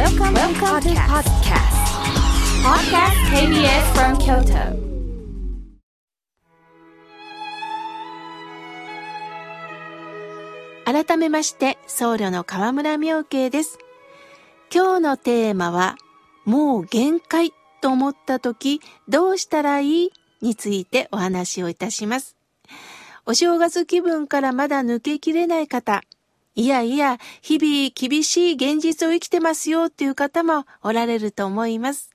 Welcome, Welcome to podcast. Podcast KBS from Kyoto. 改めまして、僧侶の河村明慶です。今日のテーマは、もう限界と思った時、どうしたらいいについてお話をいたします。お正月気分からまだ抜けきれない方、いやいや、日々厳しい現実を生きてますよっていう方もおられると思います。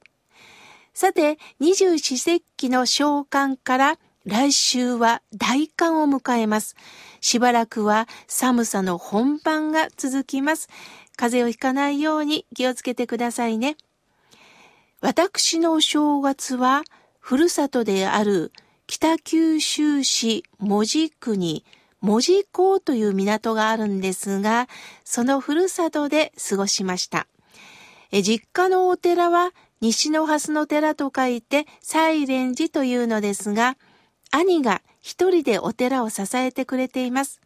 さて、二十四節気の召喚から来週は大寒を迎えます。しばらくは寒さの本番が続きます。風邪をひかないように気をつけてくださいね。私のお正月は、ふるさとである北九州市門司区に門司港という港があるんですが、そのふるさとで過ごしました。え実家のお寺は西の蓮の寺と書いて西蓮寺というのですが、兄が一人でお寺を支えてくれています。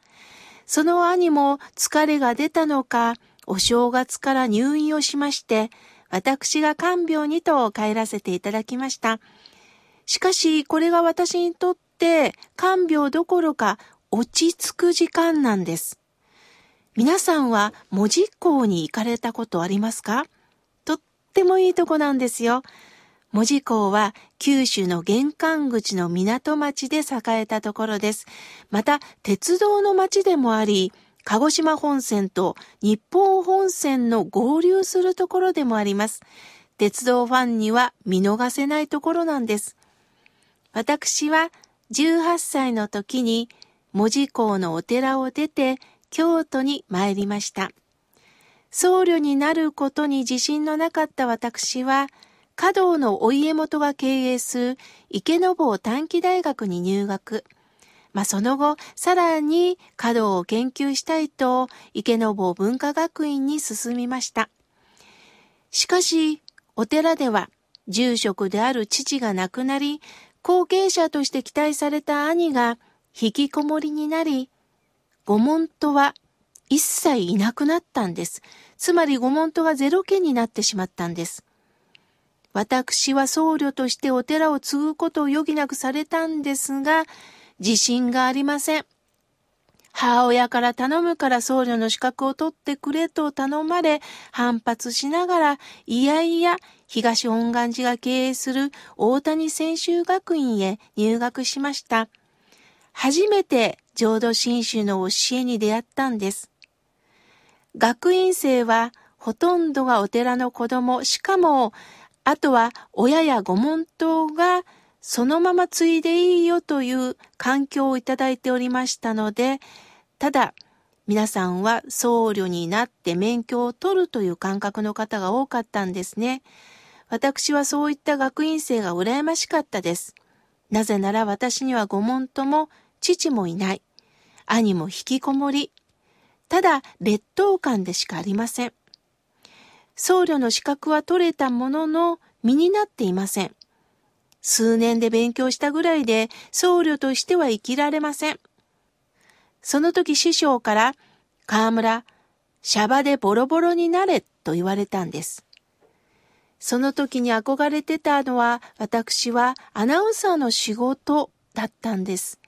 その兄も疲れが出たのか、お正月から入院をしまして、私が看病にと帰らせていただきました。しかし、これが私にとって看病どころか落ち着く時間なんです。皆さんは門司港に行かれたことありますか？とってもいいとこなんですよ。門司港は九州の玄関口の港町で栄えたところです。また、鉄道の町でもあり、鹿児島本線と日本本線の合流するところでもあります。鉄道ファンには見逃せないところなんです。私は18歳の時に門司港のお寺を出て京都に参りました。僧侶になることに自信のなかった私は、華道のお家元が経営する池坊短期大学に入学。まあ、その後、さらに華道を研究したいと、池坊文化学院に進みました。しかし、お寺では、住職である父が亡くなり、後継者として期待された兄が引きこもりになり、御門徒は一切いなくなったんです。つまり御門徒がゼロ件になってしまったんです。私は僧侶としてお寺を継ぐことを余儀なくされたんですが、自信がありません。母親から頼むから僧侶の資格を取ってくれと頼まれ、反発しながら、いやいや、東本願寺が経営する大谷専修学院へ入学しました。初めて浄土真宗の教えに出会ったんです。学院生はほとんどがお寺の子供、しかも、あとは親やご門徒がそのまま継いでいいよという環境をいただいておりましたので、ただ、皆さんは僧侶になって免許を取るという感覚の方が多かったんですね。私はそういった学院生が羨ましかったです。なぜなら私にはご門徒も父もいない。兄も引きこもり。ただ劣等感でしかありません。僧侶の資格は取れたものの身になっていません。数年で勉強したぐらいで僧侶としては生きられません。その時師匠から、河村、シャバでボロボロになれと言われたんです。その時に憧れてたのは、私はアナウンサーの仕事だったんです。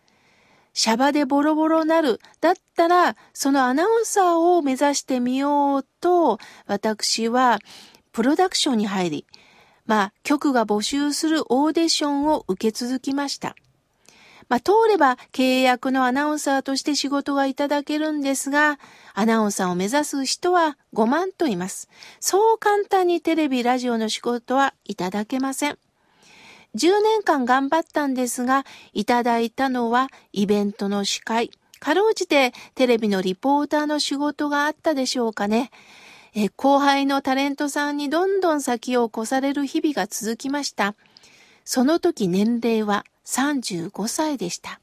シャバでボロボロなる。だったら、そのアナウンサーを目指してみようと、私はプロダクションに入り、まあ、局が募集するオーディションを受け続きました。まあ、通れば契約のアナウンサーとして仕事がいただけるんですが、アナウンサーを目指す人は5万といます。そう簡単にテレビ、ラジオの仕事はいただけません。10年間頑張ったんですが、いただいたのはイベントの司会、かろうじてテレビのリポーターの仕事があったでしょうかね。え後輩のタレントさんにどんどん先を越される日々が続きました。その時年齢は35歳でした。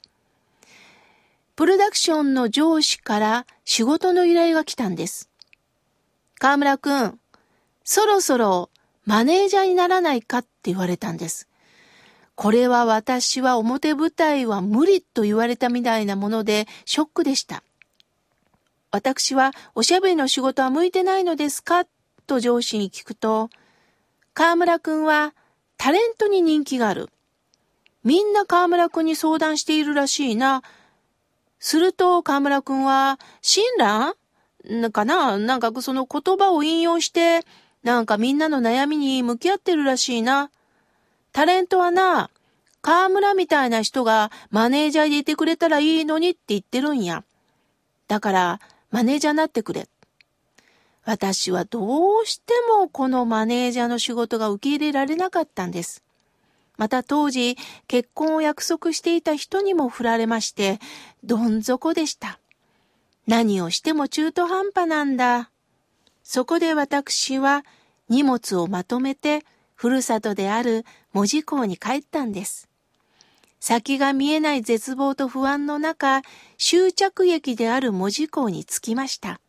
プロダクションの上司から仕事の依頼が来たんです。河村くん、そろそろマネージャーにならないかって言われたんです。これは私は表舞台は無理と言われたみたいなものでショックでした。私はおしゃべりの仕事は向いてないのですか？と上司に聞くと、河村くんはタレントに人気がある。みんな河村くんに相談しているらしいな。すると河村くんは、親鸞？かな？なんかその言葉を引用して、なんかみんなの悩みに向き合ってるらしいな。タレントはな、河村みたいな人がマネージャーでいてくれたらいいのにって言ってるんや。だから、マネージャーになってくれ。私はどうしてもこのマネージャーの仕事が受け入れられなかったんです。また当時、結婚を約束していた人にも振られまして、どん底でした。何をしても中途半端なんだ。そこで私は荷物をまとめて、ふるさとである門司港に帰ったんです。先が見えない絶望と不安の中、終着駅である門司港に着きました。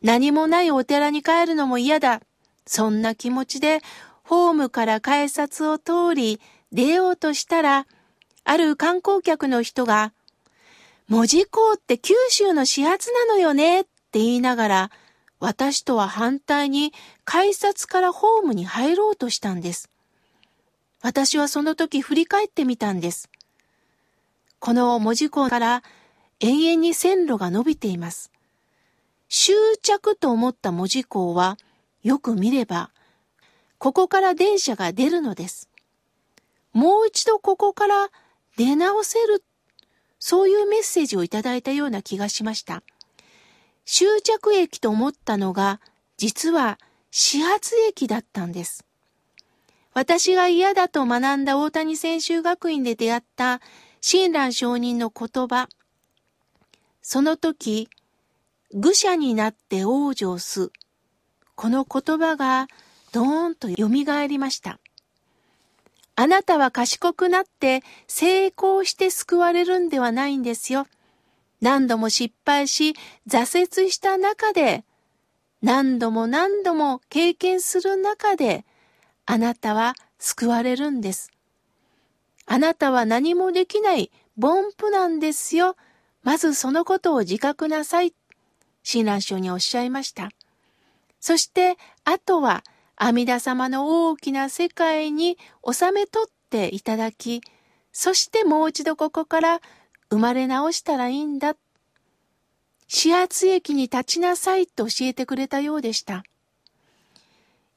何もないお寺に帰るのも嫌だ。そんな気持ちで、ホームから改札を通り、出ようとしたら、ある観光客の人が、門司港って九州の始発なのよねって言いながら、私とは反対に改札からホームに入ろうとしたんです。私はその時振り返ってみたんです。この文字港から永遠に線路が伸びています。終着と思った文字港はよく見れば、ここから電車が出るのです。もう一度ここから出直せる、そういうメッセージをいただいたような気がしました。終着駅と思ったのが、実は始発駅だったんです。私が嫌だと学んだ大谷専修学院で出会った親鸞上人の言葉。その時、愚者になって往生す。この言葉がドーンと蘇りました。あなたは賢くなって成功して救われるんではないんですよ。何度も失敗し挫折した中で、何度も何度も経験する中で、あなたは救われるんです。あなたは何もできない凡夫なんですよ。まずそのことを自覚なさい。親鸞書におっしゃいました。そして、あとは阿弥陀様の大きな世界に収め取っていただき、そしてもう一度ここから生まれ直したらいいんだ。始発駅に立ちなさいと教えてくれたようでした。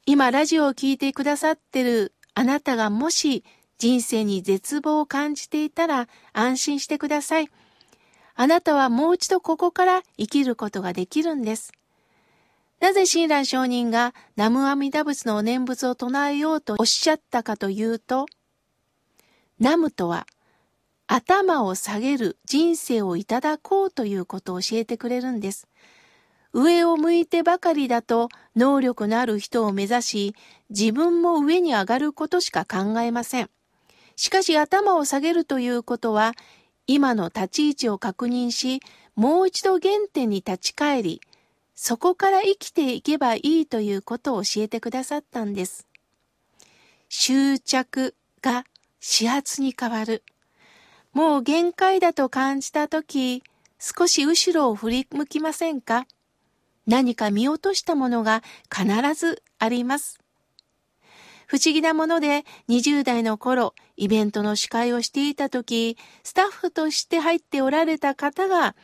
今ラジオを聴いてくださってるあなたがもし人生に絶望を感じていたら安心してください。あなたはもう一度ここから生きることができるんです。なぜ親鸞上人が南無阿弥陀仏のお念仏を唱えようとおっしゃったかというと、南無とは頭を下げる人生をいただこうということを教えてくれるんです。上を向いてばかりだと能力のある人を目指し、自分も上に上がることしか考えません。しかし頭を下げるということは、今の立ち位置を確認し、もう一度原点に立ち返り、そこから生きていけばいいということを教えてくださったんです。執着が始発に変わる。もう限界だと感じたとき、少し後ろを振り向きませんか？何か見落としたものが必ずあります。不思議なもので20代の頃、イベントの司会をしていた時、スタッフとして入っておられた方が、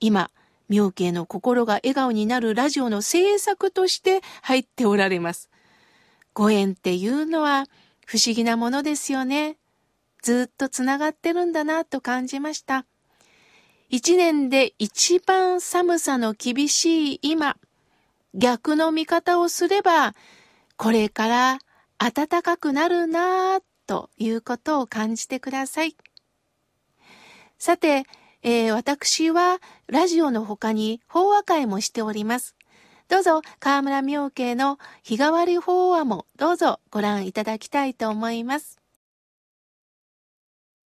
今、妙慶の心が笑顔になるラジオの制作として入っておられます。ご縁っていうのは不思議なものですよね。ずっとつながってるんだなと感じました。一年で一番寒さの厳しい今、逆の見方をすれば、これから暖かくなるなぁということを感じてください。さて、えー、私はラジオの他に法話会もしております。どうぞ河村明慶の日替わり法話もどうぞご覧いただきたいと思います。